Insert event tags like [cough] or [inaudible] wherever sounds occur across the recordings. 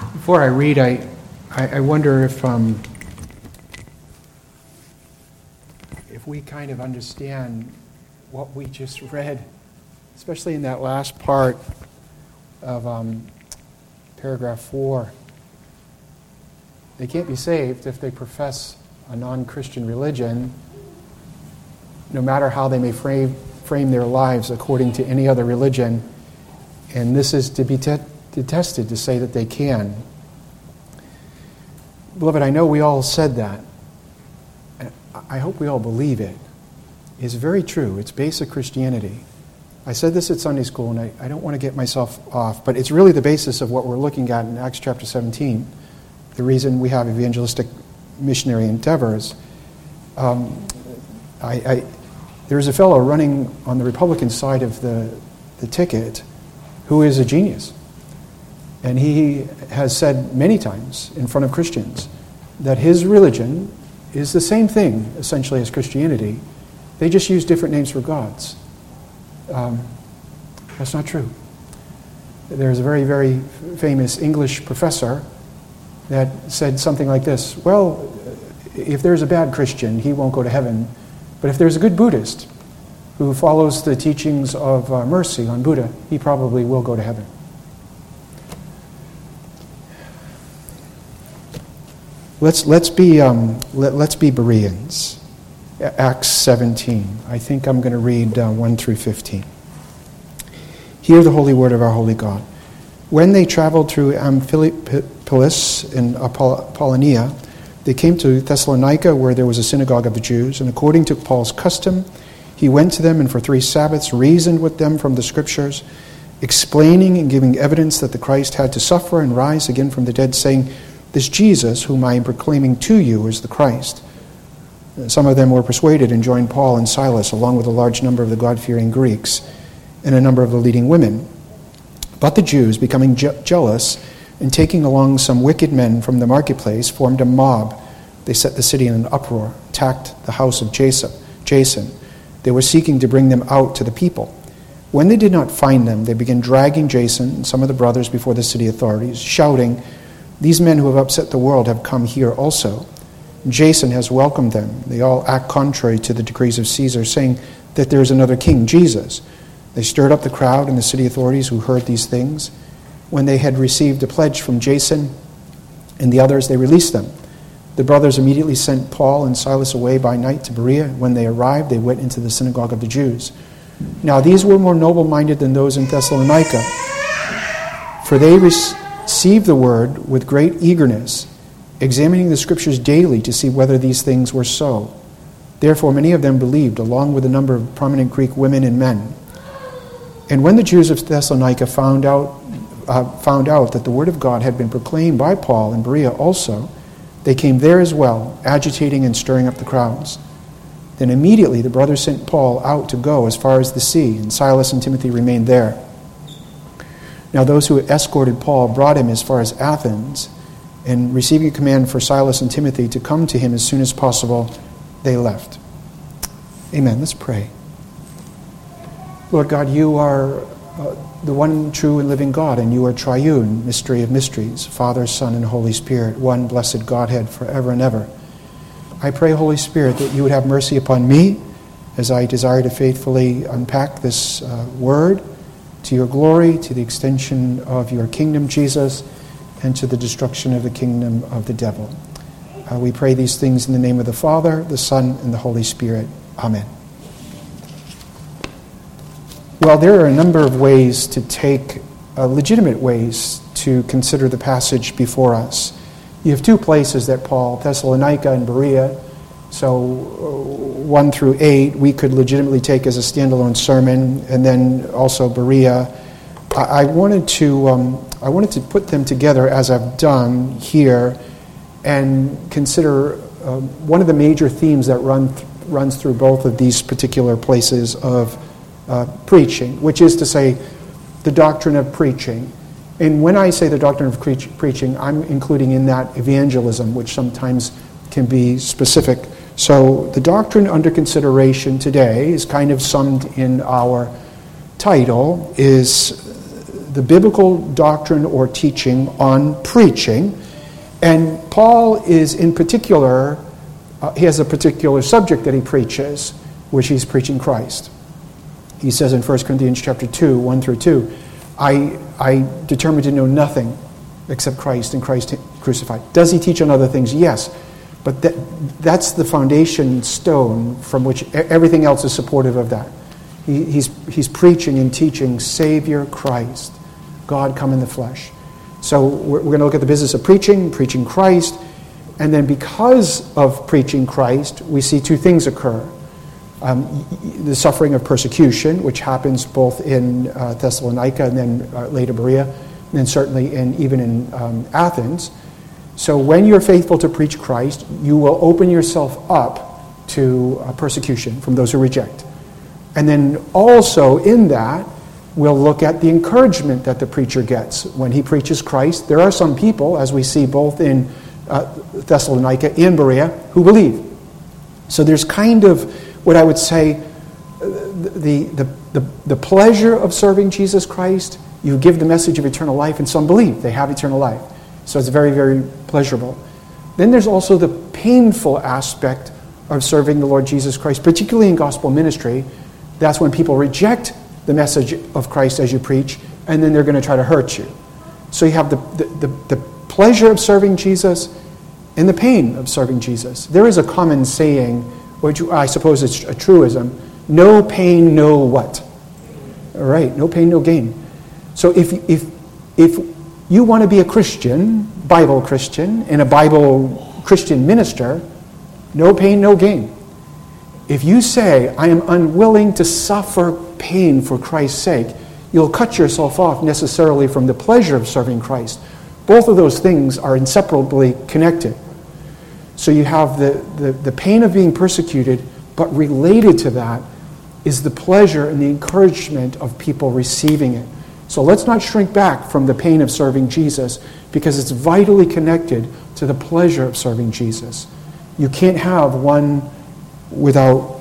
Before I read, I, I, I wonder if, um, if we kind of understand what we just read, especially in that last part of um, paragraph 4. They can't be saved if they profess a non Christian religion, no matter how they may frame, frame their lives according to any other religion. And this is to be te- detested to say that they can. Beloved, I know we all said that. I hope we all believe it. It's very true. It's basic Christianity. I said this at Sunday school, and I, I don't want to get myself off, but it's really the basis of what we're looking at in Acts chapter 17. The reason we have evangelistic missionary endeavors. Um, I, I, a fellow running on the Republican side of the, the ticket who is a genius. And he has said many times in front of Christians that his religion is the same thing, essentially, as Christianity. They just use different names for gods. Um, that's not true. There's a very, very famous English professor that said something like this Well, if there's a bad Christian, he won't go to heaven. But if there's a good Buddhist who follows the teachings of uh, mercy on Buddha, he probably will go to heaven. Let's, let's, be, um, let, us be Bereans. Acts 17. I think I'm going to read uh, 1 through 15. Hear the holy word of our holy God. When they traveled through Amphipolis in Apollonia, they came to Thessalonica, where there was a synagogue of the Jews, and according to Paul's custom, he went to them and for three Sabbaths reasoned with them from the Scriptures, explaining and giving evidence that the Christ had to suffer and rise again from the dead, saying, This Jesus, whom I am proclaiming to you, is the Christ. Some of them were persuaded and joined Paul and Silas, along with a large number of the God fearing Greeks and a number of the leading women. But the Jews, becoming je- jealous, and taking along some wicked men from the marketplace, formed a mob. They set the city in an uproar, attacked the house of Jason. They were seeking to bring them out to the people. When they did not find them, they began dragging Jason and some of the brothers before the city authorities, shouting, These men who have upset the world have come here also. Jason has welcomed them. They all act contrary to the decrees of Caesar, saying that there is another king, Jesus. They stirred up the crowd and the city authorities who heard these things. When they had received a pledge from Jason and the others, they released them. The brothers immediately sent Paul and Silas away by night to Berea. When they arrived, they went into the synagogue of the Jews. Now, these were more noble minded than those in Thessalonica, for they received the word with great eagerness, examining the scriptures daily to see whether these things were so. Therefore, many of them believed, along with a number of prominent Greek women and men. And when the Jews of Thessalonica found out uh, found out that the word of God had been proclaimed by Paul in Berea also, they came there as well, agitating and stirring up the crowds. Then immediately the brothers sent Paul out to go as far as the sea, and Silas and Timothy remained there. Now those who escorted Paul brought him as far as Athens, and receiving a command for Silas and Timothy to come to him as soon as possible, they left. Amen. Let's pray. Lord God, you are uh, the one true and living God, and you are triune, mystery of mysteries, Father, Son, and Holy Spirit, one blessed Godhead forever and ever. I pray, Holy Spirit, that you would have mercy upon me as I desire to faithfully unpack this uh, word to your glory, to the extension of your kingdom, Jesus, and to the destruction of the kingdom of the devil. Uh, we pray these things in the name of the Father, the Son, and the Holy Spirit. Amen. Well, there are a number of ways to take, uh, legitimate ways to consider the passage before us. You have two places that Paul, Thessalonica and Berea, so uh, 1 through 8, we could legitimately take as a standalone sermon, and then also Berea. I, I wanted, to, um, I wanted to put them together as I've done here and consider uh, one of the major themes that run th- runs through both of these particular places of uh, preaching, which is to say, the doctrine of preaching. And when I say the doctrine of pre- preaching, I'm including in that evangelism, which sometimes can be specific. So the doctrine under consideration today is kind of summed in our title is the biblical doctrine or teaching on preaching. And Paul is in particular, uh, he has a particular subject that he preaches, which he's preaching Christ. He says in 1 Corinthians chapter 2, 1 through 2, I, I determined to know nothing except Christ and Christ crucified. Does he teach on other things? Yes. But that, that's the foundation stone from which everything else is supportive of that. He, he's, he's preaching and teaching Savior Christ, God come in the flesh. So we're, we're going to look at the business of preaching, preaching Christ, and then because of preaching Christ, we see two things occur. Um, the suffering of persecution, which happens both in uh, Thessalonica and then uh, later Berea, and then certainly in, even in um, Athens. So when you're faithful to preach Christ, you will open yourself up to uh, persecution from those who reject. And then also in that, we'll look at the encouragement that the preacher gets when he preaches Christ. There are some people, as we see both in uh, Thessalonica and Berea, who believe. So there's kind of what I would say uh, the, the, the, the pleasure of serving Jesus Christ. You give the message of eternal life, and some believe they have eternal life. So it's very, very pleasurable. Then there's also the painful aspect of serving the Lord Jesus Christ, particularly in gospel ministry. That's when people reject the message of Christ as you preach, and then they're going to try to hurt you. So you have the, the, the, the pleasure of serving Jesus and the pain of serving Jesus. There is a common saying, which I suppose it's a truism no pain, no what? All right, no pain, no gain. So if, if, if you want to be a Christian, Bible Christian, and a Bible Christian minister, no pain, no gain. If you say, I am unwilling to suffer pain for Christ's sake, you'll cut yourself off necessarily from the pleasure of serving Christ. Both of those things are inseparably connected. So you have the, the, the pain of being persecuted, but related to that is the pleasure and the encouragement of people receiving it. So let's not shrink back from the pain of serving Jesus because it's vitally connected to the pleasure of serving Jesus. You can't have one without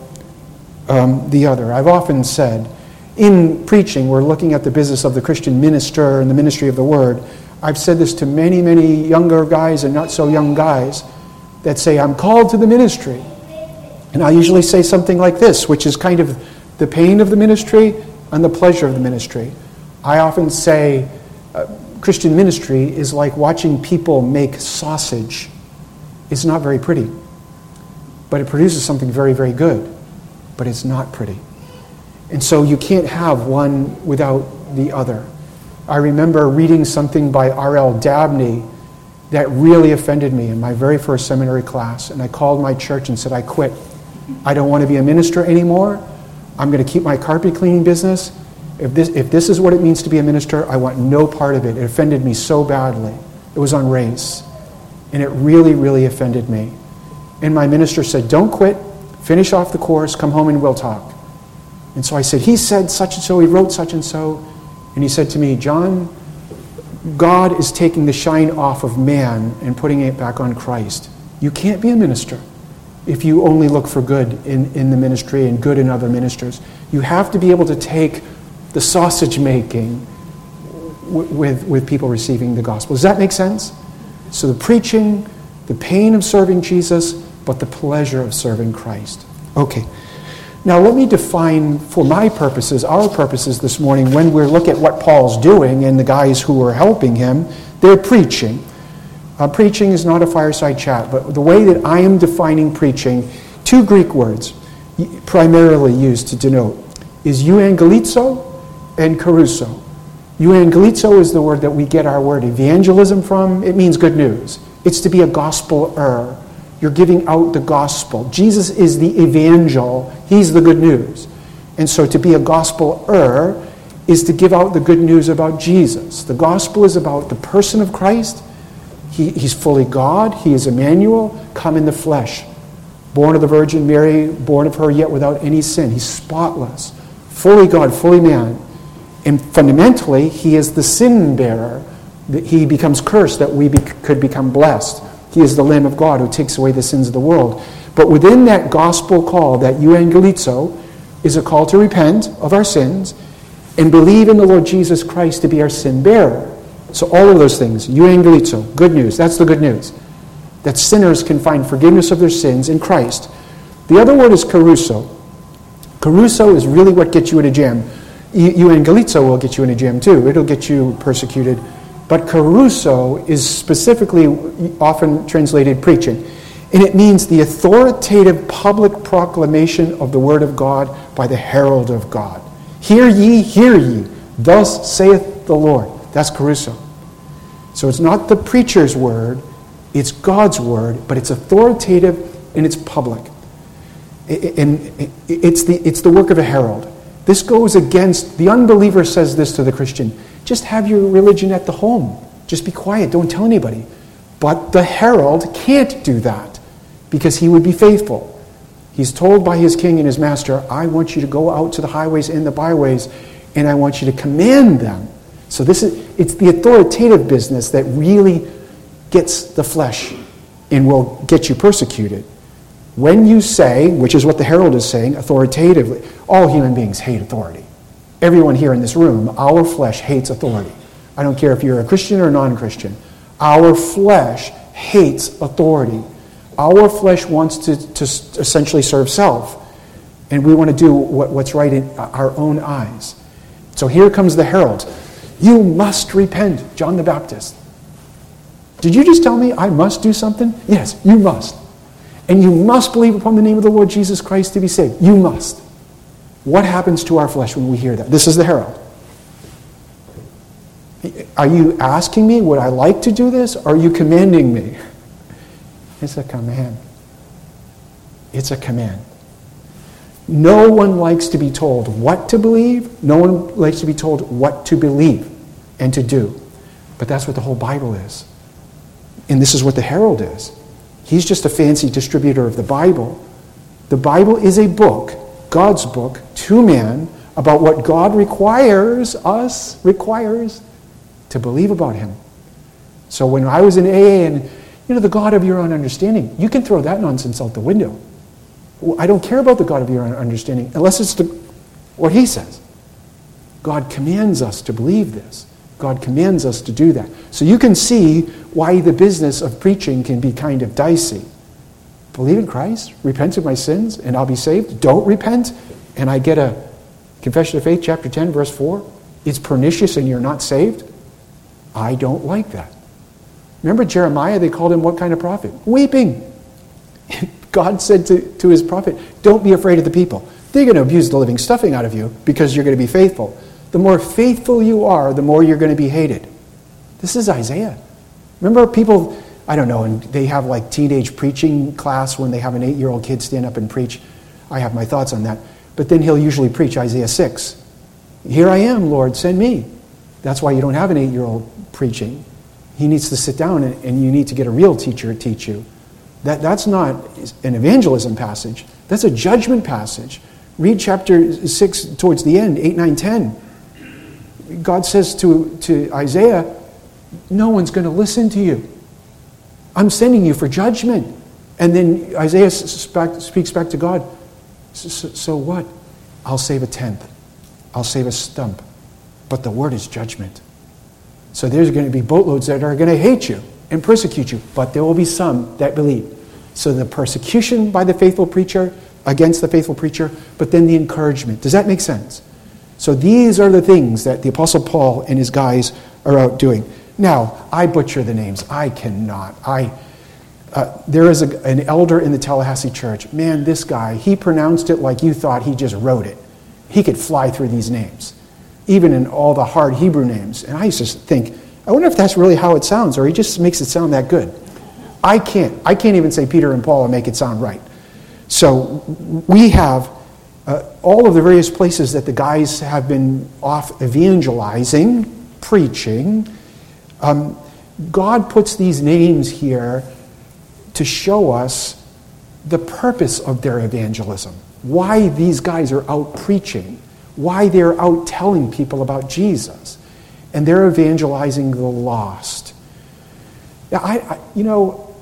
um, the other. I've often said, in preaching, we're looking at the business of the Christian minister and the ministry of the word. I've said this to many, many younger guys and not so young guys that say, I'm called to the ministry. And I usually say something like this, which is kind of the pain of the ministry and the pleasure of the ministry. I often say uh, Christian ministry is like watching people make sausage. It's not very pretty, but it produces something very, very good, but it's not pretty. And so you can't have one without the other. I remember reading something by R.L. Dabney that really offended me in my very first seminary class, and I called my church and said, I quit. I don't want to be a minister anymore. I'm going to keep my carpet cleaning business if this, if this is what it means to be a minister, I want no part of it. It offended me so badly. It was on race. And it really, really offended me. And my minister said, Don't quit. Finish off the course. Come home and we'll talk. And so I said, He said such and so. He wrote such and so. And he said to me, John, God is taking the shine off of man and putting it back on Christ. You can't be a minister if you only look for good in, in the ministry and good in other ministers. You have to be able to take the sausage making with, with people receiving the gospel. Does that make sense? So the preaching, the pain of serving Jesus, but the pleasure of serving Christ. Okay. Now, let me define for my purposes, our purposes this morning, when we look at what Paul's doing and the guys who are helping him, they're preaching. Uh, preaching is not a fireside chat, but the way that I am defining preaching, two Greek words primarily used to denote is euangelizo and kerusso. Evangelizo is the word that we get our word evangelism from. It means good news. It's to be a gospeler. You're giving out the gospel. Jesus is the evangel. He's the good news. And so to be a gospeler is to give out the good news about Jesus. The gospel is about the person of Christ. He, he's fully God. He is Emmanuel, come in the flesh. Born of the Virgin Mary, born of her, yet without any sin. He's spotless. Fully God, fully man. And fundamentally, he is the sin bearer. He becomes cursed that we be, could become blessed. He is the Lamb of God who takes away the sins of the world. But within that gospel call, that euangelizo, is a call to repent of our sins and believe in the Lord Jesus Christ to be our sin bearer. So, all of those things, euangelizo, good news, that's the good news. That sinners can find forgiveness of their sins in Christ. The other word is kerusso. Kerusso is really what gets you in a jam. Euangelizo will get you in a jam too. It'll get you persecuted. But Kerusso is specifically often translated preaching. And it means the authoritative public proclamation of the word of God by the herald of God. Hear ye, hear ye. Thus saith the Lord. That's Kerusso. So it's not the preacher's word, it's God's word, but it's authoritative and it's public. And it's the, it's the work of a herald. This goes against, the unbeliever says this to the Christian just have your religion at the home. Just be quiet, don't tell anybody. But the herald can't do that because he would be faithful. He's told by his king and his master, I want you to go out to the highways and the byways, and I want you to command them. So this is it's the authoritative business that really gets the flesh and will get you persecuted. When you say, which is what the herald is saying, authoritatively, all human beings hate authority. Everyone here in this room, our flesh hates authority. I don't care if you're a Christian or non Christian. Our flesh hates authority. Our flesh wants to, to essentially serve self, and we want to do what, what's right in our own eyes. So here comes the herald. You must repent, John the Baptist. Did you just tell me I must do something? Yes, you must. And you must believe upon the name of the Lord Jesus Christ to be saved. You must. What happens to our flesh when we hear that? This is the herald. Are you asking me, would I like to do this? Are you commanding me? It's a command. It's a command. No one likes to be told what to believe. No one likes to be told what to believe and to do. But that's what the whole Bible is. And this is what the herald is. He's just a fancy distributor of the Bible. The Bible is a book, God's book, to man about what God requires us, requires to believe about Him. So when I was in AA and, you know, the God of your own understanding, you can throw that nonsense out the window. I don't care about the God of your own understanding unless it's the, what He says. God commands us to believe this. God commands us to do that. So you can see why the business of preaching can be kind of dicey. Believe in Christ, repent of my sins, and I'll be saved. Don't repent, and I get a confession of faith, chapter 10, verse 4. It's pernicious and you're not saved. I don't like that. Remember Jeremiah, they called him what kind of prophet? Weeping. [laughs] God said to, to his prophet, Don't be afraid of the people. They're going to abuse the living stuffing out of you because you're going to be faithful. The more faithful you are, the more you're going to be hated. This is Isaiah. Remember people, I don't know, and they have like teenage preaching class when they have an eight year old kid stand up and preach. I have my thoughts on that. But then he'll usually preach Isaiah 6. Here I am, Lord, send me. That's why you don't have an eight year old preaching. He needs to sit down and, and you need to get a real teacher to teach you. That, that's not an evangelism passage, that's a judgment passage. Read chapter 6 towards the end, 8, 9, 10. God says to, to Isaiah, No one's going to listen to you. I'm sending you for judgment. And then Isaiah speaks back to God. So, so, what? I'll save a tenth. I'll save a stump. But the word is judgment. So there's going to be boatloads that are going to hate you and persecute you, but there will be some that believe. So the persecution by the faithful preacher against the faithful preacher, but then the encouragement. Does that make sense? So these are the things that the Apostle Paul and his guys are out doing. Now, I butcher the names. I cannot. I, uh, there is a, an elder in the Tallahassee church. Man, this guy, he pronounced it like you thought he just wrote it. He could fly through these names, even in all the hard Hebrew names. And I used to think, I wonder if that's really how it sounds, or he just makes it sound that good. I can't. I can't even say Peter and Paul and make it sound right. So we have uh, all of the various places that the guys have been off evangelizing, preaching. Um, God puts these names here to show us the purpose of their evangelism, why these guys are out preaching, why they're out telling people about Jesus. And they're evangelizing the lost. Now, I, I you know,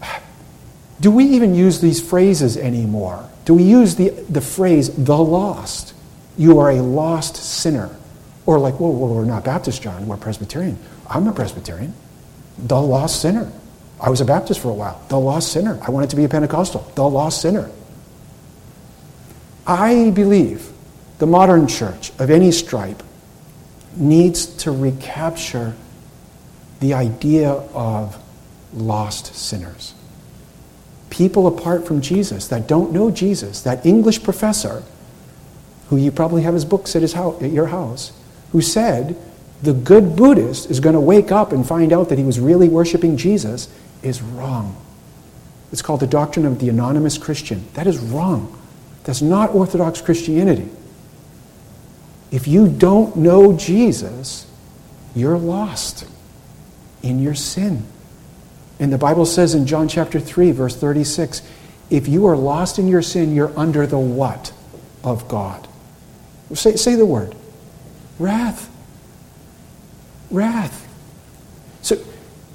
[sighs] do we even use these phrases anymore? Do we use the, the phrase the lost? You are a lost sinner. Or like, well, well, we're not Baptist, John. We're Presbyterian. I'm a Presbyterian. The lost sinner. I was a Baptist for a while. The lost sinner. I wanted to be a Pentecostal. The lost sinner. I believe the modern church of any stripe needs to recapture the idea of lost sinners. People apart from Jesus that don't know Jesus, that English professor who you probably have his books at, his house, at your house, who said the good Buddhist is going to wake up and find out that he was really worshiping Jesus is wrong. It's called the doctrine of the anonymous Christian. That is wrong. That's not Orthodox Christianity. If you don't know Jesus, you're lost in your sin. And the Bible says in John chapter 3, verse 36, if you are lost in your sin, you're under the what of God? Say, say the word wrath. Wrath. So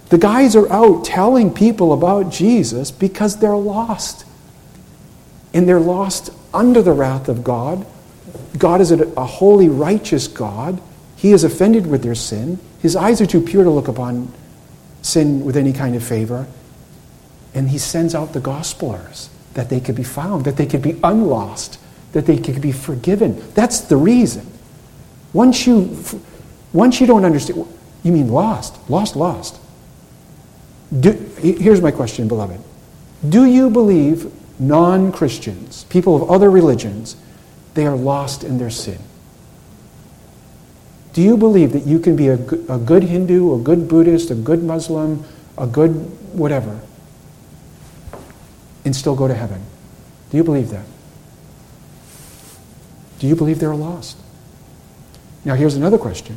the guys are out telling people about Jesus because they're lost. And they're lost under the wrath of God. God is a, a holy, righteous God. He is offended with their sin. His eyes are too pure to look upon sin with any kind of favor. And he sends out the gospelers that they could be found, that they could be unlost, that they could be forgiven. That's the reason. Once you, once you don't understand, you mean lost, lost, lost. Do, here's my question, beloved. Do you believe non Christians, people of other religions, they are lost in their sin? Do you believe that you can be a, a good Hindu, a good Buddhist, a good Muslim, a good whatever, and still go to heaven? Do you believe that? Do you believe they're lost? Now, here's another question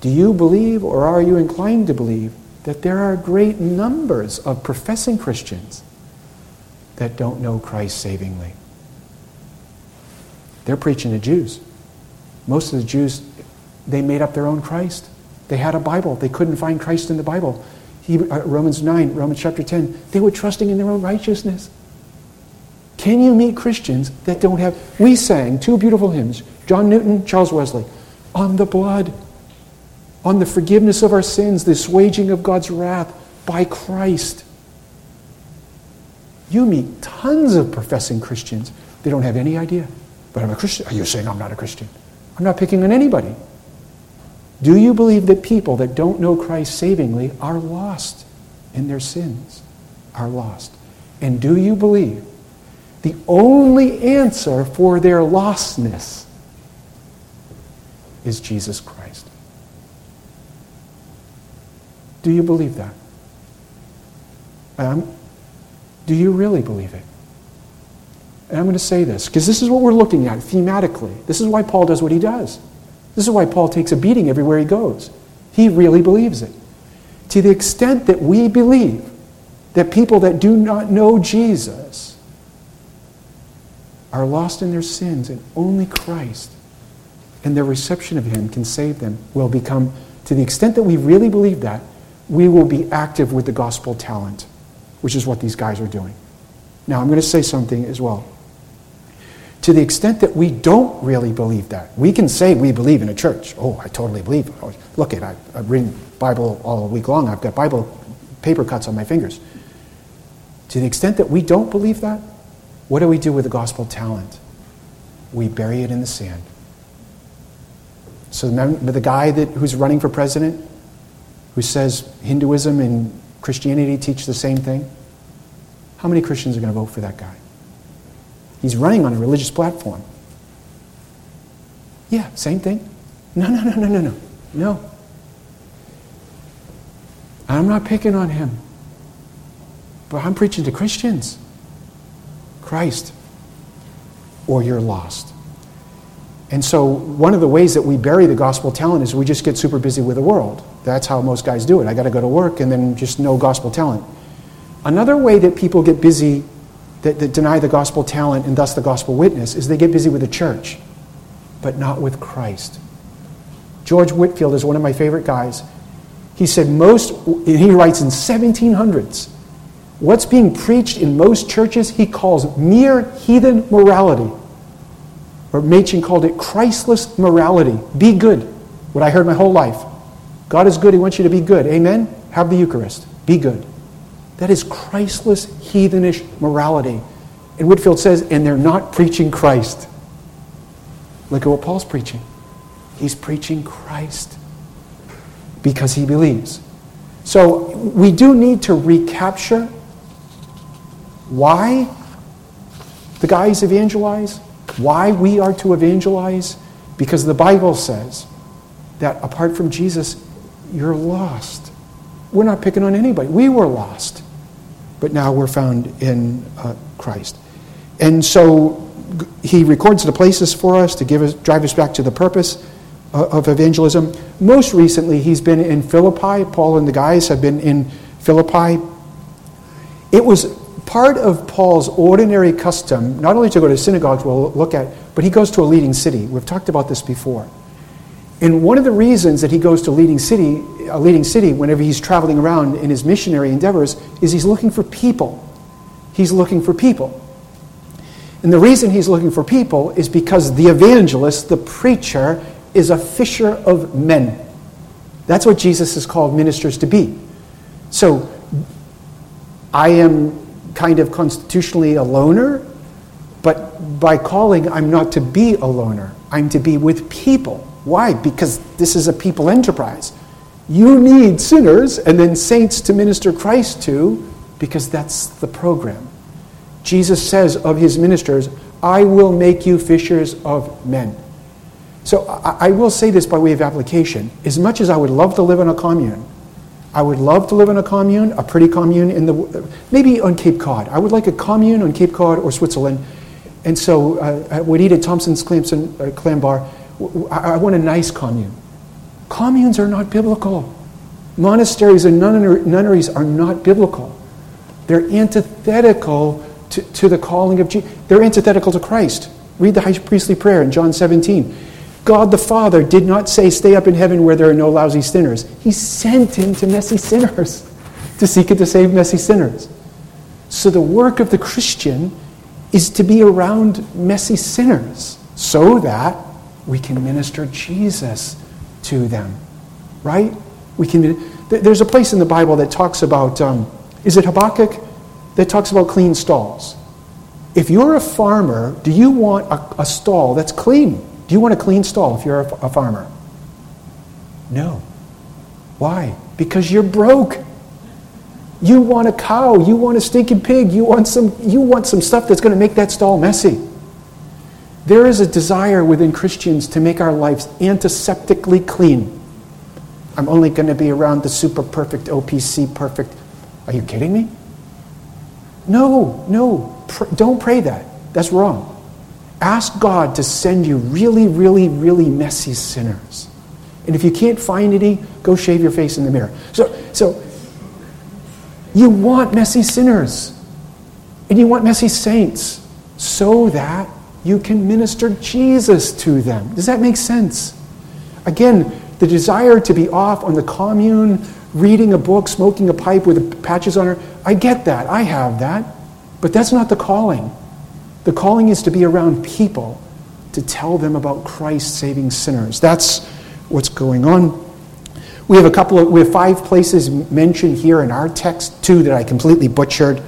Do you believe or are you inclined to believe that there are great numbers of professing Christians that don't know Christ savingly? They're preaching to Jews. Most of the Jews, they made up their own Christ. They had a Bible. They couldn't find Christ in the Bible. He, uh, Romans 9, Romans chapter 10, they were trusting in their own righteousness. Can you meet Christians that don't have? We sang two beautiful hymns John Newton, Charles Wesley, on the blood, on the forgiveness of our sins, the assuaging of God's wrath by Christ. You meet tons of professing Christians. They don't have any idea. But I'm a Christian. Are you saying I'm not a Christian? I'm not picking on anybody. Do you believe that people that don't know Christ savingly are lost in their sins? Are lost. And do you believe the only answer for their lostness is Jesus Christ. Do you believe that? Um, do you really believe it? And I'm going to say this because this is what we're looking at thematically. This is why Paul does what he does. This is why Paul takes a beating everywhere he goes. He really believes it. To the extent that we believe that people that do not know Jesus are lost in their sins, and only Christ and their reception of Him can save them, will become, to the extent that we really believe that, we will be active with the gospel talent, which is what these guys are doing. Now, I'm going to say something as well. To the extent that we don't really believe that, we can say we believe in a church. Oh, I totally believe. Oh, look at I, I've reading Bible all week long. I've got Bible paper cuts on my fingers. To the extent that we don't believe that, what do we do with the gospel talent? We bury it in the sand. So remember the guy that, who's running for president who says Hinduism and Christianity teach the same thing? How many Christians are going to vote for that guy? He's running on a religious platform. Yeah, same thing. No, no, no, no, no, no. No. I'm not picking on him. But I'm preaching to Christians. Christ, or you're lost. And so, one of the ways that we bury the gospel talent is we just get super busy with the world. That's how most guys do it. I got to go to work and then just no gospel talent. Another way that people get busy, that, that deny the gospel talent and thus the gospel witness, is they get busy with the church, but not with Christ. George Whitefield is one of my favorite guys. He said most, he writes in 1700s, What's being preached in most churches he calls mere heathen morality. or Machen called it Christless morality. Be good. What I heard my whole life. God is good. He wants you to be good. Amen? Have the Eucharist. Be good. That is Christless, heathenish morality. And Whitefield says, and they're not preaching Christ. Look at what Paul's preaching. He's preaching Christ because he believes. So we do need to recapture why the guys evangelize, why we are to evangelize, because the Bible says that apart from Jesus, you're lost. We're not picking on anybody. We were lost, but now we're found in uh, Christ. And so he records the places for us to give us, drive us back to the purpose uh, of evangelism. Most recently, he's been in Philippi. Paul and the guys have been in Philippi. It was part of Paul's ordinary custom, not only to go to synagogues we'll look at, but he goes to a leading city. We've talked about this before. And one of the reasons that he goes to leading city, a leading city whenever he's traveling around in his missionary endeavors is he's looking for people. He's looking for people. And the reason he's looking for people is because the evangelist, the preacher, is a fisher of men. That's what Jesus has called ministers to be. So I am kind of constitutionally a loner, but by calling, I'm not to be a loner. I'm to be with people. Why? Because this is a people enterprise. You need sinners and then saints to minister Christ to because that's the program. Jesus says of his ministers, I will make you fishers of men. So I, I, will say this by way of application. As much as I would love to live in a commune, I would love to live in a commune, a pretty commune in the maybe on Cape Cod. I would like a commune on Cape Cod or Switzerland. And so uh, I would eat at Thompson's Clamson, uh, Clam Bar. I, want a nice commune. Communes are not biblical. Monasteries and nunneries are not biblical. They're antithetical to, to the calling of Jesus. They're antithetical to Christ. Read the high priestly prayer in John 17. God the Father did not say, Stay up in heaven where there are no lousy sinners. He sent him to messy sinners to seek and to save messy sinners. So the work of the Christian is to be around messy sinners so that we can minister Jesus to them. Right? We can. There's a place in the Bible that talks about, um, is it Habakkuk? that talks about clean stalls. If you're a farmer, do you want a, a stall that's clean? Do you want a clean stall if you're a, a farmer? No. Why? Because you're broke. You want a cow, you want a stinking pig, you want some, you want some stuff that's going to make that stall messy. There is a desire within Christians to make our lives antiseptically clean. I'm only going to be around the super perfect, OPC perfect. Are you kidding me? No, no, pr- don't pray that. That's wrong. Ask God to send you really, really, really messy sinners. And if you can't find any, go shave your face in the mirror. So, so you want messy sinners. And you want messy saints so that you can minister Jesus to them. Does that make sense? Again, the desire to be off on the commune, reading a book, smoking a pipe with patches on her, I get that. I have that. But that's not the calling. The calling is to be around people to tell them about Christ saving sinners. That's what's going on. We have a couple of, we have five places mentioned here in our text, two that I completely butchered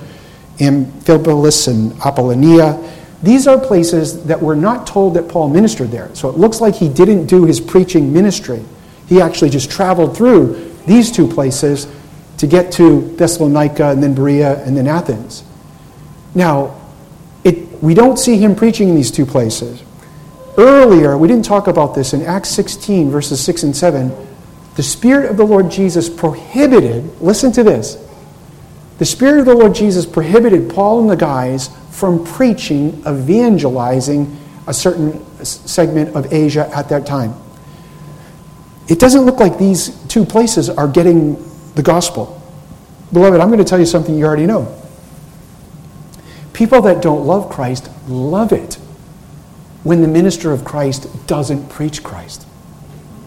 Amphipolis and Apollonia. These are places that we're not told that Paul ministered there. So it looks like he didn't do his preaching ministry. He actually just traveled through these two places to get to Thessalonica and then Berea and then Athens. Now, it, we don't see him preaching in these two places. Earlier, we didn't talk about this in Acts 16, verses 6 and 7. The Spirit of the Lord Jesus prohibited, listen to this. The Spirit of the Lord Jesus prohibited Paul and the guys from preaching, evangelizing a certain segment of Asia at that time. It doesn't look like these two places are getting the gospel. Beloved, I'm going to tell you something you already know. People that don't love Christ love it when the minister of Christ doesn't preach Christ.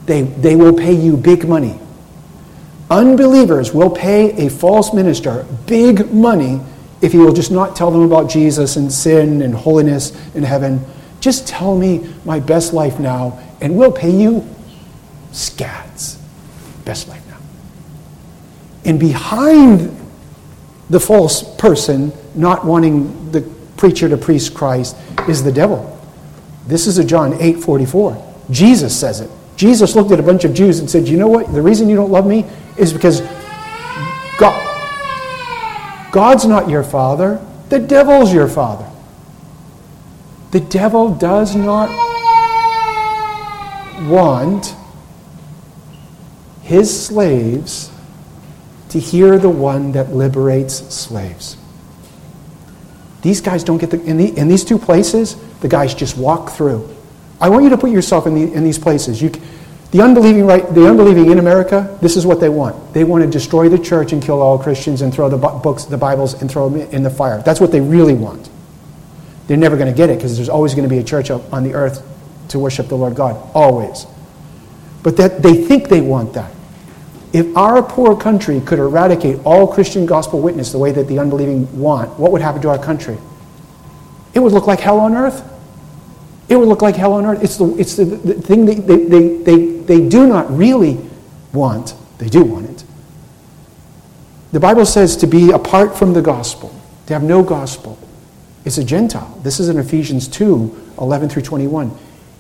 They, they will pay you big money. Unbelievers will pay a false minister big money if he will just not tell them about Jesus and sin and holiness and heaven, Just tell me my best life now, and we'll pay you scads. Best life now. And behind the false person not wanting the preacher to preach Christ is the devil. This is a John 8 44. Jesus says it. Jesus looked at a bunch of Jews and said, You know what? The reason you don't love me is because God's not your father, the devil's your father. The devil does not want his slaves to hear the one that liberates slaves. These guys don't get the, in, the, in these two places, the guys just walk through. I want you to put yourself in, the, in these places. You, the unbelieving, right, the unbelieving in America, this is what they want. They want to destroy the church and kill all Christians and throw the books, the Bibles, and throw them in the fire. That's what they really want. They're never going to get it because there's always going to be a church on the earth to worship the Lord God. Always. But that they think they want that. If our poor country could eradicate all Christian gospel witness the way that the unbelieving want, what would happen to our country? It would look like hell on earth. It would look like hell on earth. It's the, it's the, the thing they, they, they, they, do not really want. They do want it. The Bible says to be apart from the gospel, to have no gospel, is a Gentile. This is in Ephesians 2 11 through 21.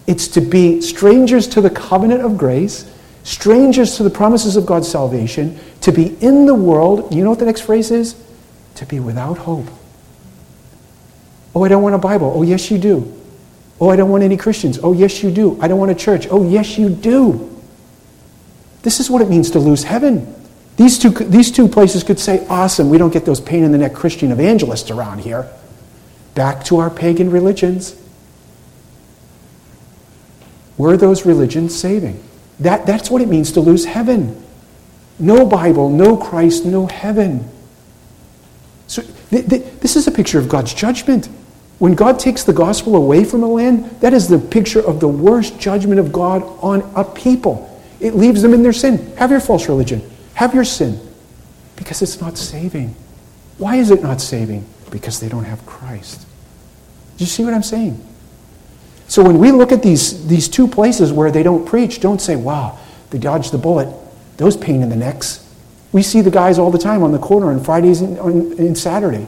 It's to be strangers to the covenant of grace, strangers to the promises of God's salvation, to be in the world. You know what the next phrase is? To be without hope. Oh, I don't want a Bible. Oh, yes, you do. Oh, I don't want any Christians. Oh, yes, you do. I don't want a church. Oh, yes, you do. This is what it means to lose heaven. These two, these two places could say, awesome, we don't get those pain in the neck Christian evangelists around here. Back to our pagan religions. Were those religions saving? That, that's what it means to lose heaven. No Bible, no Christ, no heaven. So th- th- this is a picture of God's judgment. When God takes the gospel away from a land, that is the picture of the worst judgment of God on a people. It leaves them in their sin. Have your false religion. Have your sin. Because it's not saving. Why is it not saving? Because they don't have Christ. Do you see what I'm saying? So when we look at these, these two places where they don't preach, don't say, wow, they dodged the bullet. Those pain in the necks. We see the guys all the time on the corner on Fridays and, on, and Saturday.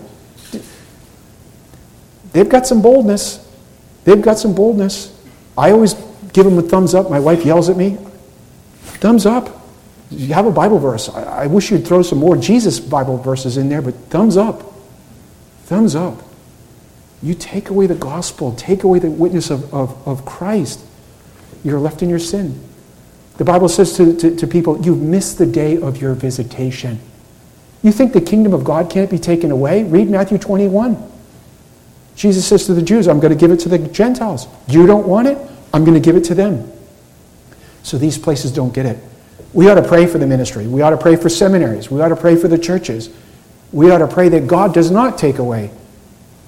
They've got some boldness. They've got some boldness. I always give them a thumbs up. My wife yells at me. Thumbs up. You have a Bible verse. I, I wish you'd throw some more Jesus Bible verses in there, but thumbs up. Thumbs up. You take away the gospel, take away the witness of, of, of Christ, you're left in your sin. The Bible says to, to, to people, You've missed the day of your visitation. You think the kingdom of God can't be taken away? Read Matthew 21. Jesus says to the Jews, I'm going to give it to the Gentiles. You don't want it? I'm going to give it to them. So these places don't get it. We ought to pray for the ministry. We ought to pray for seminaries. We ought to pray for the churches. We ought to pray that God does not take away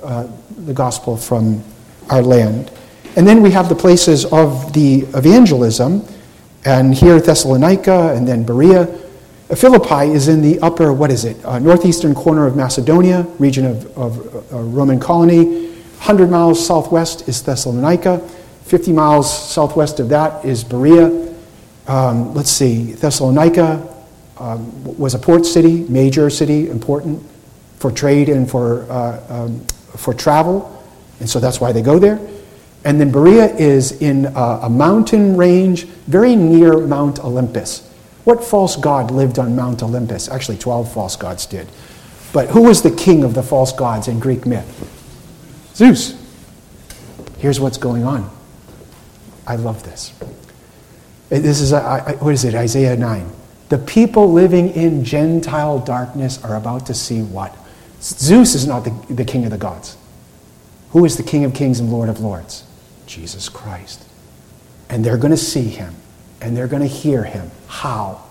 uh, the gospel from our land. And then we have the places of the evangelism, and here Thessalonica and then Berea. Philippi is in the upper, what is it, uh, northeastern corner of Macedonia, region of, of uh, Roman colony. 100 miles southwest is Thessalonica. 50 miles southwest of that is Berea. Um, let's see, Thessalonica um, was a port city, major city, important for trade and for, uh, um, for travel. And so that's why they go there. And then Berea is in a, a mountain range very near Mount Olympus. What false god lived on Mount Olympus? Actually, 12 false gods did. But who was the king of the false gods in Greek myth? Zeus. Here's what's going on. I love this. This is, what is it, Isaiah 9. The people living in Gentile darkness are about to see what? Zeus is not the, the king of the gods. Who is the king of kings and lord of lords? Jesus Christ. And they're going to see him and they're going to hear him. How?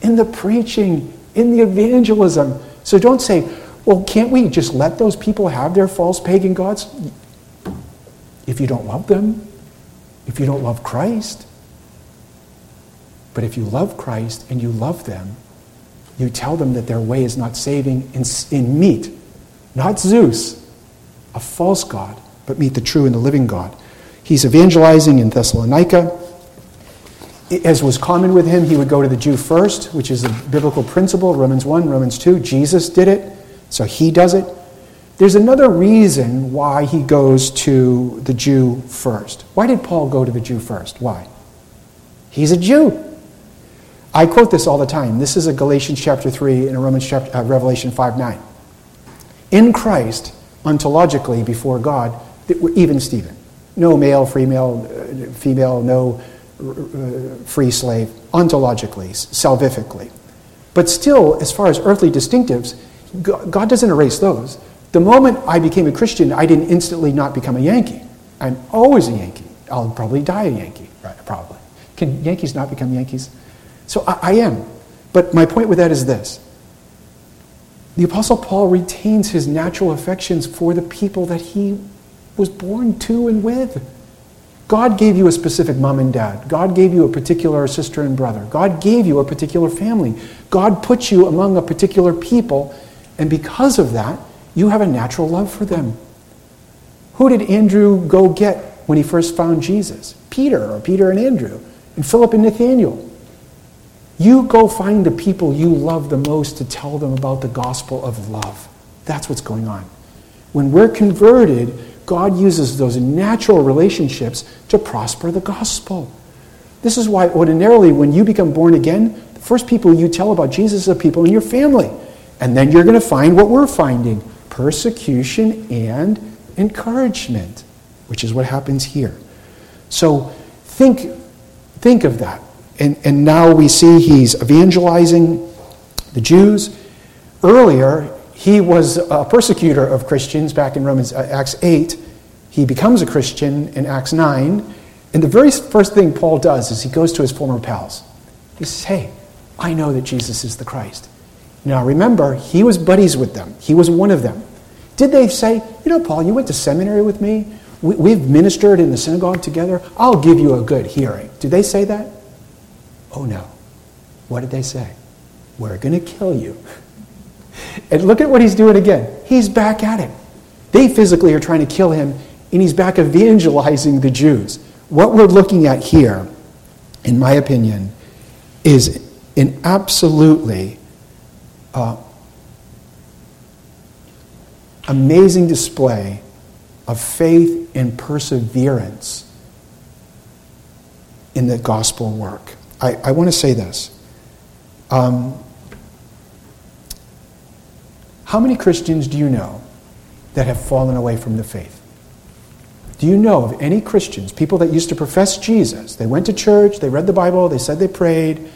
In the preaching, in the evangelism. So don't say, well, can't we just let those people have their false pagan gods? If you don't love them, if you don't love Christ. But if you love Christ and you love them, you tell them that their way is not saving in, in meat, not Zeus, a false God, but meet the true and the living God. He's evangelizing in Thessalonica. As was common with him, he would go to the Jew first, which is a biblical principle Romans 1, Romans 2. Jesus did it, so he does it. There's another reason why he goes to the Jew first. Why did Paul go to the Jew first? Why? He's a Jew. I quote this all the time. This is a Galatians chapter 3 and a Romans chapter, uh, Revelation 5 9. In Christ, ontologically before God, even Stephen. No male, female, uh, female, no free slave, ontologically, salvifically. But still, as far as earthly distinctives, God doesn't erase those. The moment I became a Christian, I didn't instantly not become a Yankee. I'm always a Yankee. I'll probably die a Yankee, right, probably. Can Yankees not become Yankees? So I, I am. But my point with that is this the Apostle Paul retains his natural affections for the people that he was born to and with. God gave you a specific mom and dad. God gave you a particular sister and brother. God gave you a particular family. God put you among a particular people, and because of that, you have a natural love for them. Who did Andrew go get when he first found Jesus? Peter, or Peter and Andrew, and Philip and Nathaniel. You go find the people you love the most to tell them about the gospel of love. That's what's going on. When we're converted, God uses those natural relationships to prosper the gospel. This is why, ordinarily, when you become born again, the first people you tell about Jesus are people in your family. And then you're going to find what we're finding persecution and encouragement, which is what happens here. So think, think of that. And, and now we see he's evangelizing the Jews. Earlier, he was a persecutor of Christians back in Romans uh, Acts 8. He becomes a Christian in Acts 9. And the very first thing Paul does is he goes to his former pals. He says, Hey, I know that Jesus is the Christ. Now remember, he was buddies with them, he was one of them. Did they say, You know, Paul, you went to seminary with me? We, have ministered in the synagogue together. I'll give you a good hearing. Did they say that? Oh no. What did they say? We're going to kill you. [laughs] And look at what he's doing again. He's back at it. They physically are trying to kill him, and he's back evangelizing the Jews. What we're looking at here, in my opinion, is an absolutely uh, amazing display of faith and perseverance in the gospel work. I, I want to say this. Um, how many Christians do you know that have fallen away from the faith? Do you know of any Christians, people that used to profess Jesus? They went to church, they read the Bible, they said they prayed,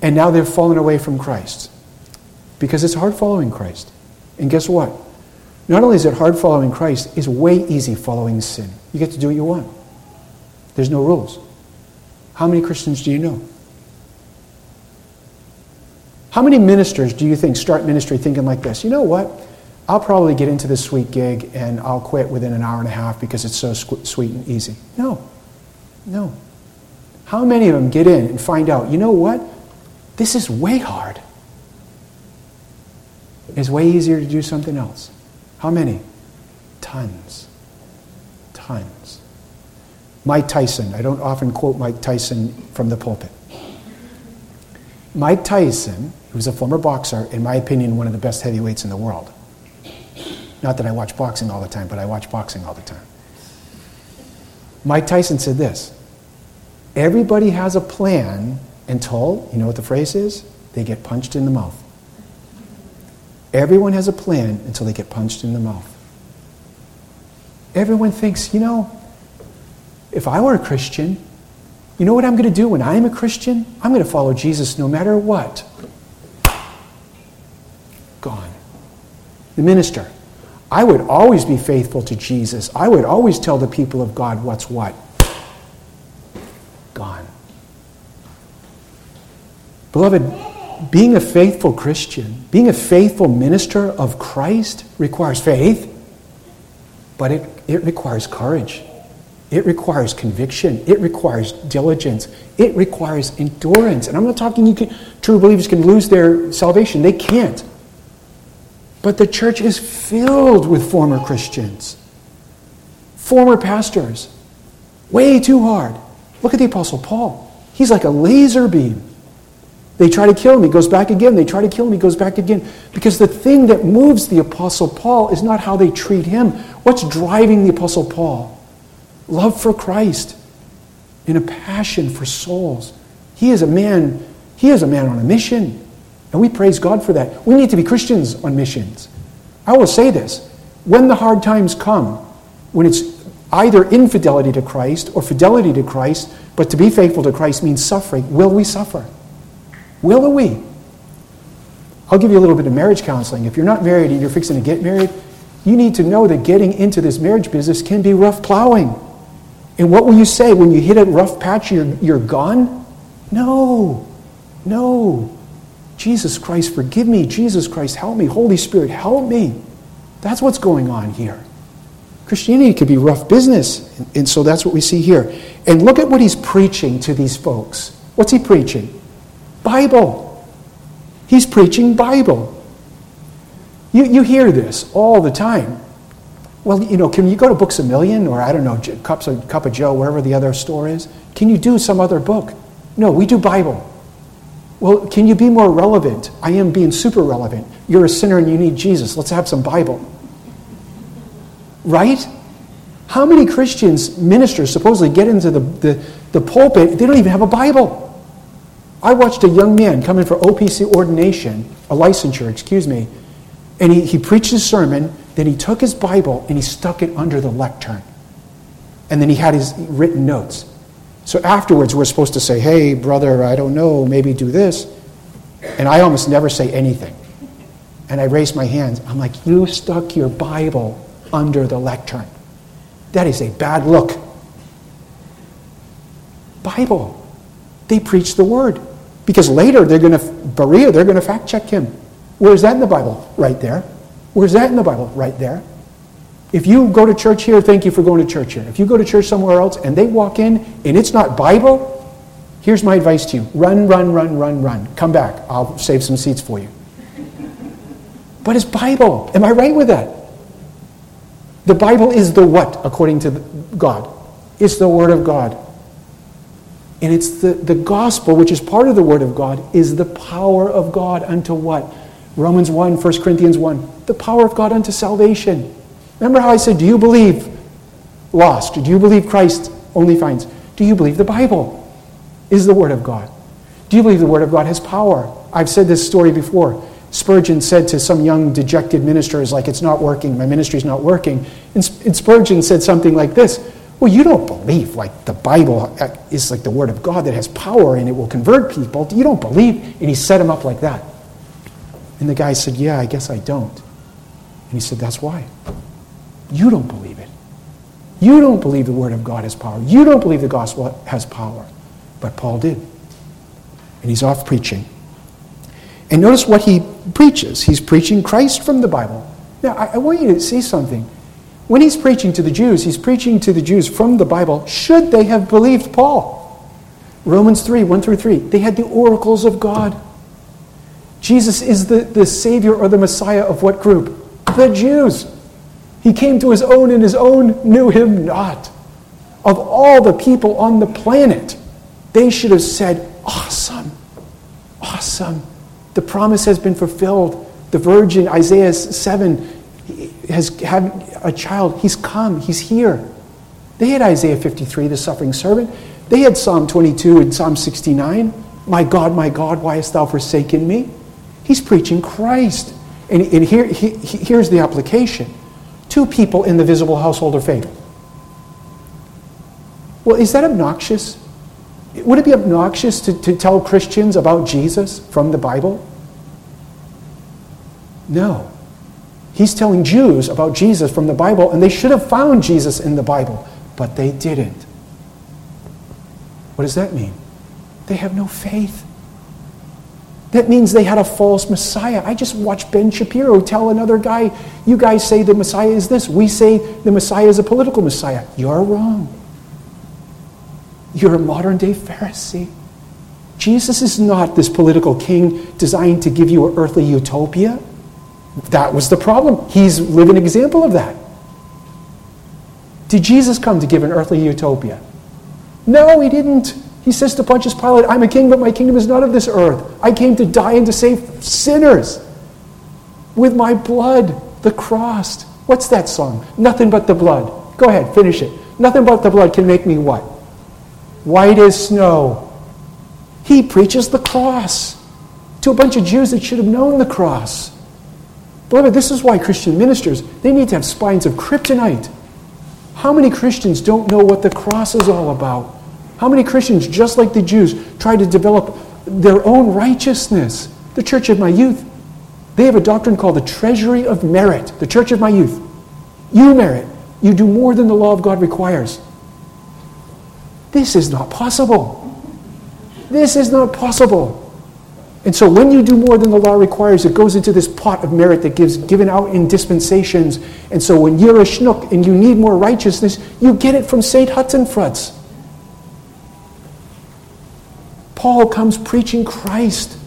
and now they've fallen away from Christ. Because it's hard following Christ. And guess what? Not only is it hard following Christ, it's way easy following sin. You get to do what you want. There's no rules. How many Christians do you know? How many ministers do you think start ministry thinking like this? You know what? I'll probably get into this sweet gig and I'll quit within an hour and a half because it's so sweet and easy. No. No. How many of them get in and find out, you know what? This is way hard. It's way easier to do something else. How many? Tons. Tons. Mike Tyson. I don't often quote Mike Tyson from the pulpit. Mike Tyson, who was a former boxer, in my opinion, one of the best heavyweights in the world. Not that I watch boxing all the time, but I watch boxing all the time. Mike Tyson said this Everybody has a plan until, you know what the phrase is? They get punched in the mouth. Everyone has a plan until they get punched in the mouth. Everyone thinks, you know, if I were a Christian, you know what I'm going to do when I am a Christian? I'm going to follow Jesus no matter what. Gone. The minister. I would always be faithful to Jesus. I would always tell the people of God what's what. Gone. Beloved, being a faithful Christian, being a faithful minister of Christ requires faith, but it, it requires courage. It requires conviction. It requires diligence. It requires endurance. And I'm not talking you can, true believers can lose their salvation. They can't. But the church is filled with former Christians, former pastors, Way too hard. Look at the Apostle Paul. He's like a laser beam. They try to kill him, he goes back again. They try to kill him, he goes back again. Because the thing that moves the Apostle Paul is not how they treat him. What's driving the Apostle Paul? Love for Christ and a passion for souls. He is a man, he is a man on a mission. And we praise God for that. We need to be Christians on missions. I will say this when the hard times come, when it's either infidelity to Christ or fidelity to Christ, but to be faithful to Christ means suffering, will we suffer? Will we? I'll give you a little bit of marriage counseling. If you're not married and you're fixing to get married, you need to know that getting into this marriage business can be rough plowing. And what will you say when you hit a rough patch, you're, you're gone? No, no. Jesus Christ, forgive me. Jesus Christ, help me. Holy Spirit, help me. That's what's going on here. Christianity could be rough business. And so that's what we see here. And look at what he's preaching to these folks. What's he preaching? Bible. He's preaching Bible. You, you hear this all the time. Well, you know, can you go to Books a Million or I don't know, Cups of, Cup of Joe, wherever the other store is? Can you do some other book? No, we do Bible. Well, can you be more relevant? I am being super relevant. You're a sinner and you need Jesus. Let's have some Bible. Right? How many Christians, ministers, supposedly get into the, the, the pulpit, they don't even have a Bible. I watched a young man come in for OPC ordination, a licensure, excuse me, and he, he preached his sermon, then he took his Bible and he stuck it under the lectern. And then he had his written notes. So afterwards, we're supposed to say, hey, brother, I don't know, maybe do this. And I almost never say anything. And I raise my hands. I'm like, you stuck your Bible under the lectern. That is a bad look. Bible. They preach the word. Because later they're going to, Berea, they're going to fact check him. Where's that in the Bible? Right there. Where's that in the Bible? Right there. If you go to church here, thank you for going to church here. If you go to church somewhere else and they walk in and it's not Bible, here's my advice to you run, run, run, run, run. Come back. I'll save some seats for you. But it's Bible. Am I right with that? The Bible is the what, according to God? It's the Word of God. And it's the, the gospel, which is part of the Word of God, is the power of God unto what? Romans 1, 1 Corinthians 1. The power of God unto salvation. Remember how I said, Do you believe lost? Do you believe Christ only finds? Do you believe the Bible is the Word of God? Do you believe the Word of God has power? I've said this story before. Spurgeon said to some young dejected ministers, like, it's not working, my ministry's not working. And, Spurgeon said something like this well, you don't believe like the Bible uh, is like the Word of God that has power and it will convert people. You don't believe. And he set him up like that. And the guy said, Yeah, I guess I don't. And he said, That's why. You don't believe it. You don't believe the Word of God has power. You don't believe the gospel has power. But Paul did. And he's off preaching. And notice what he preaches. He's preaching Christ from the Bible. Now, I, I want you to see something. When he's preaching to the Jews, he's preaching to the Jews from the Bible. Should they have believed Paul? Romans 3 1 through 3. They had the oracles of God. Jesus is the, the Savior or the Messiah of what group? The Jews. He came to his own, and his own knew him not. Of all the people on the planet, they should have said, Awesome, awesome. The promise has been fulfilled. The virgin, Isaiah 7, has had a child. He's come. He's here. They had Isaiah 53, the suffering servant. They had Psalm 22 and Psalm 69. My God, my God, why hast thou forsaken me? He's preaching Christ. And, and here, he, here's the application two people in the visible household of faith. Well, is that obnoxious? Would it be obnoxious to, to tell Christians about Jesus from the Bible? No. He's telling Jews about Jesus from the Bible, and they should have found Jesus in the Bible, but they didn't. What does that mean? They have no faith. That means they had a false Messiah. I just watched Ben Shapiro tell another guy, You guys say the Messiah is this. We say the Messiah is a political Messiah. You're wrong. You're a modern day Pharisee. Jesus is not this political king designed to give you an earthly utopia. That was the problem. He's living example of that. Did Jesus come to give an earthly utopia? No, he didn't. He says to Pontius Pilate, I'm a king, but my kingdom is not of this earth. I came to die and to save sinners with my blood, the cross. What's that song? Nothing but the blood. Go ahead, finish it. Nothing but the blood can make me what? White as snow. He preaches the cross to a bunch of Jews that should have known the cross. Beloved, this is why Christian ministers, they need to have spines of kryptonite. How many Christians don't know what the cross is all about? How many Christians, just like the Jews, try to develop their own righteousness? The church of my youth, they have a doctrine called the treasury of merit. The church of my youth. You merit. You do more than the law of God requires. This is not possible. This is not possible. And so when you do more than the law requires, it goes into this pot of merit that gives given out in dispensations. And so when you're a schnook and you need more righteousness, you get it from St. Hotzenfrutz. Paul comes preaching Christ.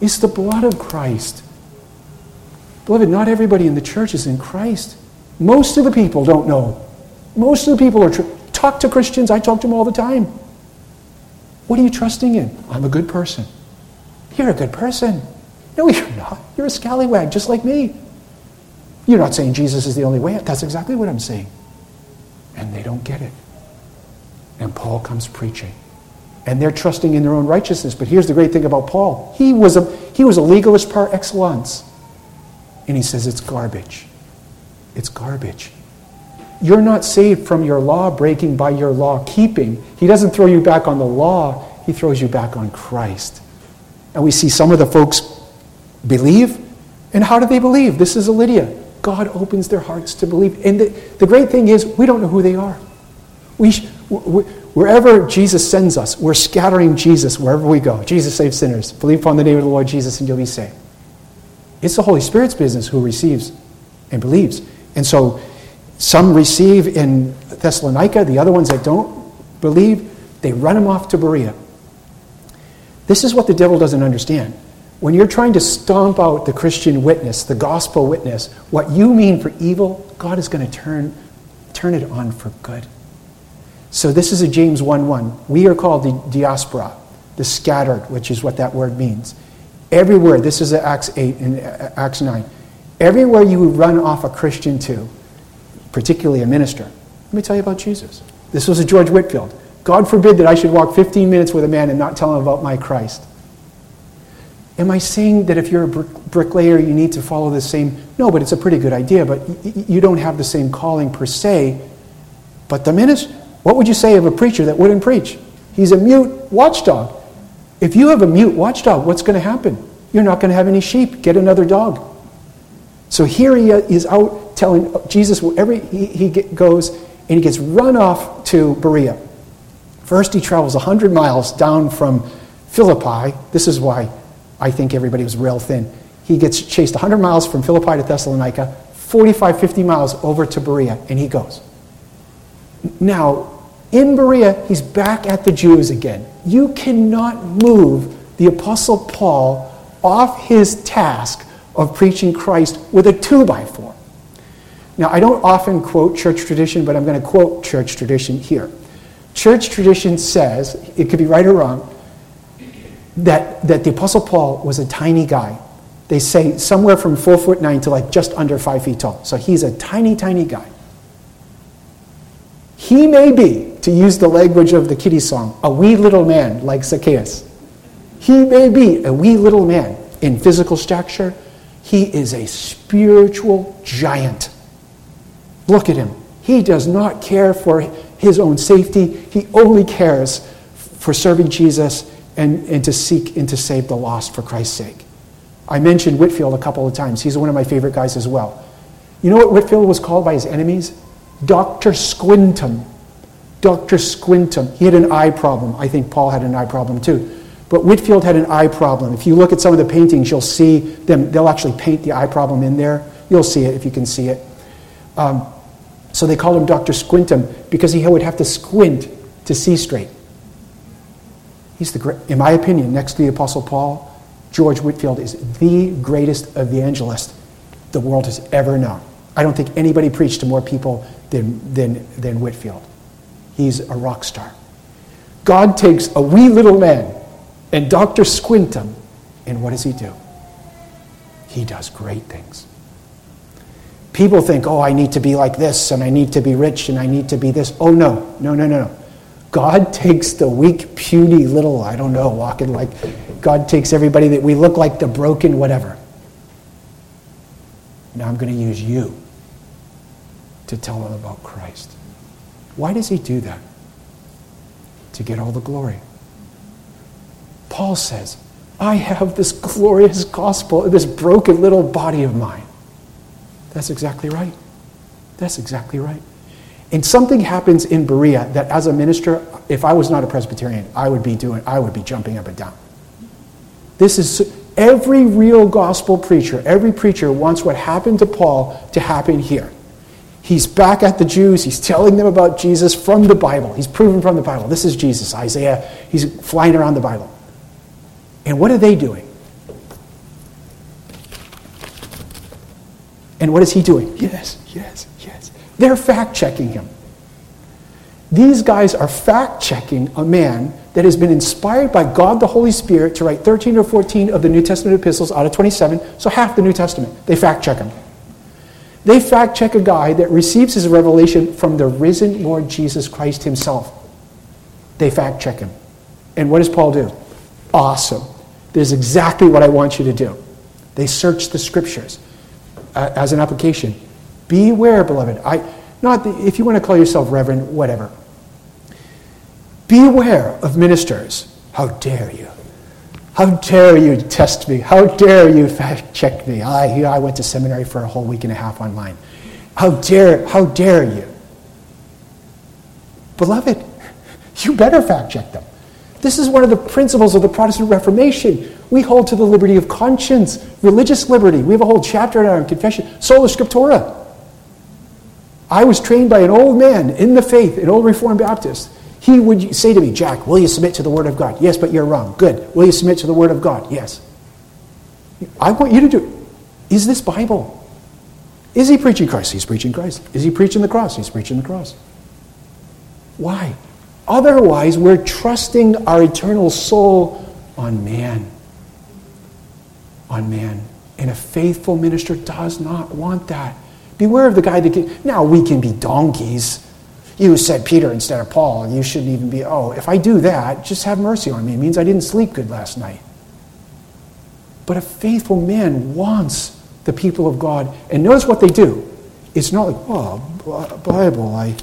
It's the blood of Christ. Beloved, not everybody in the church is in Christ. Most of the people don't know. Most of the people are tr- talk to Christians. I talk to them all the time. What are you trusting in? I'm a good person. You're a good person. No, [laughs] you're not. You're a scallywag, just like me. You're not saying Jesus is the only way. That's exactly what I'm saying. And they don't get it. And Paul comes preaching. And they're trusting in their own righteousness. But here's the great thing about Paul he was a, he was a legalist par excellence. And he says it's garbage. It's garbage. You're not saved from your law breaking by your law keeping. He doesn't throw you back on the law, he throws you back on Christ. And we see some of the folks believe. And how do they believe? This is a Lydia. God opens their hearts to believe. And the, the great thing is, we don't know who they are. We, wherever Jesus sends us, we're scattering Jesus wherever we go. Jesus saves sinners. Believe upon the name of the Lord Jesus and you'll be saved. It's the Holy Spirit's business who receives and believes. And so some receive in Thessalonica, the other ones that don't believe, they run them off to Berea. This is what the devil doesn't understand. When you're trying to stomp out the Christian witness, the gospel witness, what you mean for evil, God is going to turn, turn it on for good. So this is a James 1 1. We are called the diaspora, the scattered, which is what that word means. Everywhere, this is Acts 8 and uh, Acts 9. Everywhere you would run off a Christian to, particularly a minister, let me tell you about Jesus. This was a George Whitefield. God forbid that I should walk 15 minutes with a man and not tell him about my Christ. Am I saying that if you're a bricklayer, you need to follow the same? No, but it's a pretty good idea, but you don't have the same calling per se. But the minister, what would you say of a preacher that wouldn't preach? He's a mute watchdog. If you have a mute watchdog, what's going to happen? You're not going to have any sheep. Get another dog. So here he uh, is out telling uh, Jesus wherever he, he goes, and he gets run off to Berea. First, he travels 100 miles down from Philippi. This is why I think everybody was real thin. He gets chased 100 miles from Philippi to Thessalonica, 45, 50 miles over to Berea, and he goes. Now, in Berea, he's back at the Jews again. You cannot move the Apostle Paul off his task of preaching Christ with a two by four. Now, I don't often quote church tradition, but I'm going to quote church tradition here. Church tradition says, it could be right or wrong, that, that the Apostle Paul was a tiny guy. They say somewhere from four foot nine to like just under five feet tall. So he's a tiny, tiny guy. He may be, to use the language of the kiddie song, a wee little man like Zacchaeus. He may be a wee little man in physical stature. He is a spiritual giant. Look at him. He does not care for his own safety. He only cares for serving Jesus and, and to seek and to save the lost for Christ's sake. I mentioned Whitefield a couple of times. He's one of my favorite guys as well. You know what Whitefield was called by his enemies? Dr. Squintum. Dr. Squintum. He had an eye problem. I think Paul had an eye problem too. But Whitefield had an eye problem. If you look at some of the paintings, you'll see them. They'll actually paint the eye problem in there. You'll see it if you can see it. Um, so they called him Dr. Squintum because he would have to squint to see straight. He's the, great, in my opinion, next to the Apostle Paul, George Whitefield is the greatest evangelist the world has ever known. I don't think anybody preached to more people than, than, than Whitefield. He's a rock star. God takes a wee little man and Dr. Squintum, and what does he do? He does great things. People think, oh, I need to be like this, and I need to be rich, and I need to be this. Oh, no, no, no, no, no. God takes the weak, puny little, I don't know, walking like, God takes everybody that we look like the broken whatever. Now I'm going to use you to tell them about Christ. Why does he do that? To get all the glory. Paul says, I have this glorious gospel, this broken little body of mine. That's exactly right. That's exactly right. And something happens in Berea that as a minister, if I was not a Presbyterian, I would be doing, I would be jumping up and down. This is every real gospel preacher, every preacher wants what happened to Paul to happen here. He's back at the Jews. He's telling them about Jesus from the Bible. He's proven from the Bible. This is Jesus, Isaiah. He's flying around the Bible. And what are they doing? And what is he doing? Yes, yes, yes. They're fact checking him. These guys are fact checking a man that has been inspired by God the Holy Spirit to write 13 or 14 of the New Testament epistles out of 27, so half the New Testament. They fact check him. They fact check a guy that receives his revelation from the risen Lord Jesus Christ himself. They fact check him. And what does Paul do? Awesome. This is exactly what I want you to do. They search the scriptures uh, as an application. Beware, beloved. I, not the, if you want to call yourself reverend, whatever. Beware of ministers. How dare you? How dare you test me? How dare you fact check me? I, I went to seminary for a whole week and a half online. How dare, how dare you? Beloved, you better fact check them. This is one of the principles of the Protestant Reformation. We hold to the liberty of conscience, religious liberty. We have a whole chapter in our confession, sola scriptura. I was trained by an old man in the faith, an old Reformed Baptist. He would say to me, Jack, will you submit to the Word of God? Yes, but you're wrong. Good. Will you submit to the Word of God? Yes. I want you to do. Is this Bible? Is he preaching Christ? He's preaching Christ. Is he preaching the cross? He's preaching the cross. Why? Otherwise, we're trusting our eternal soul on man. On man. And a faithful minister does not want that. Beware of the guy that can. Now, we can be donkeys. You said Peter instead of Paul, you shouldn't even be, oh, if I do that, just have mercy on me. It means I didn't sleep good last night. But a faithful man wants the people of God. And notice what they do. It's not like, oh, Bible, I,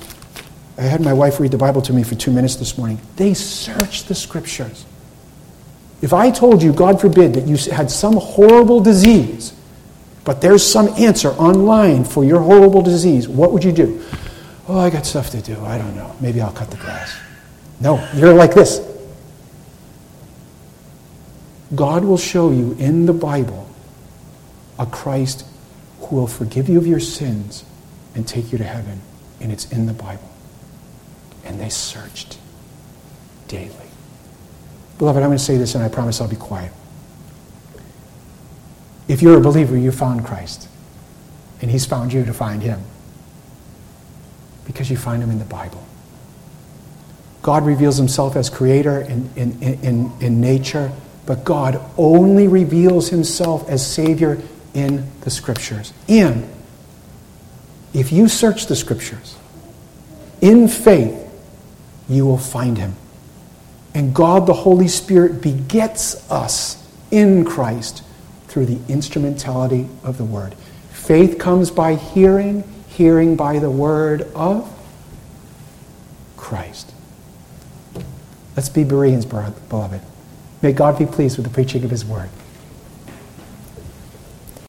I had my wife read the Bible to me for two minutes this morning. They search the scriptures. If I told you, God forbid, that you had some horrible disease, but there's some answer online for your horrible disease, what would you do? Oh, I got stuff to do. I don't know. Maybe I'll cut the grass. No, you're like this. God will show you in the Bible a Christ who will forgive you of your sins and take you to heaven. And it's in the Bible. And they searched daily. Beloved, I'm going to say this and I promise I'll be quiet. If you're a believer, you found Christ. And He's found you to find Him. Because you find Him in the Bible. God reveals Himself as creator in, in, in, in nature, but God only reveals Himself as Savior in the Scriptures. And if you search the Scriptures in faith, you will find Him. And God the Holy Spirit begets us in Christ through the instrumentality of the word. Faith comes by hearing, hearing by the word of Christ. Let's be Bereans, beloved. May God be pleased with the preaching of his word.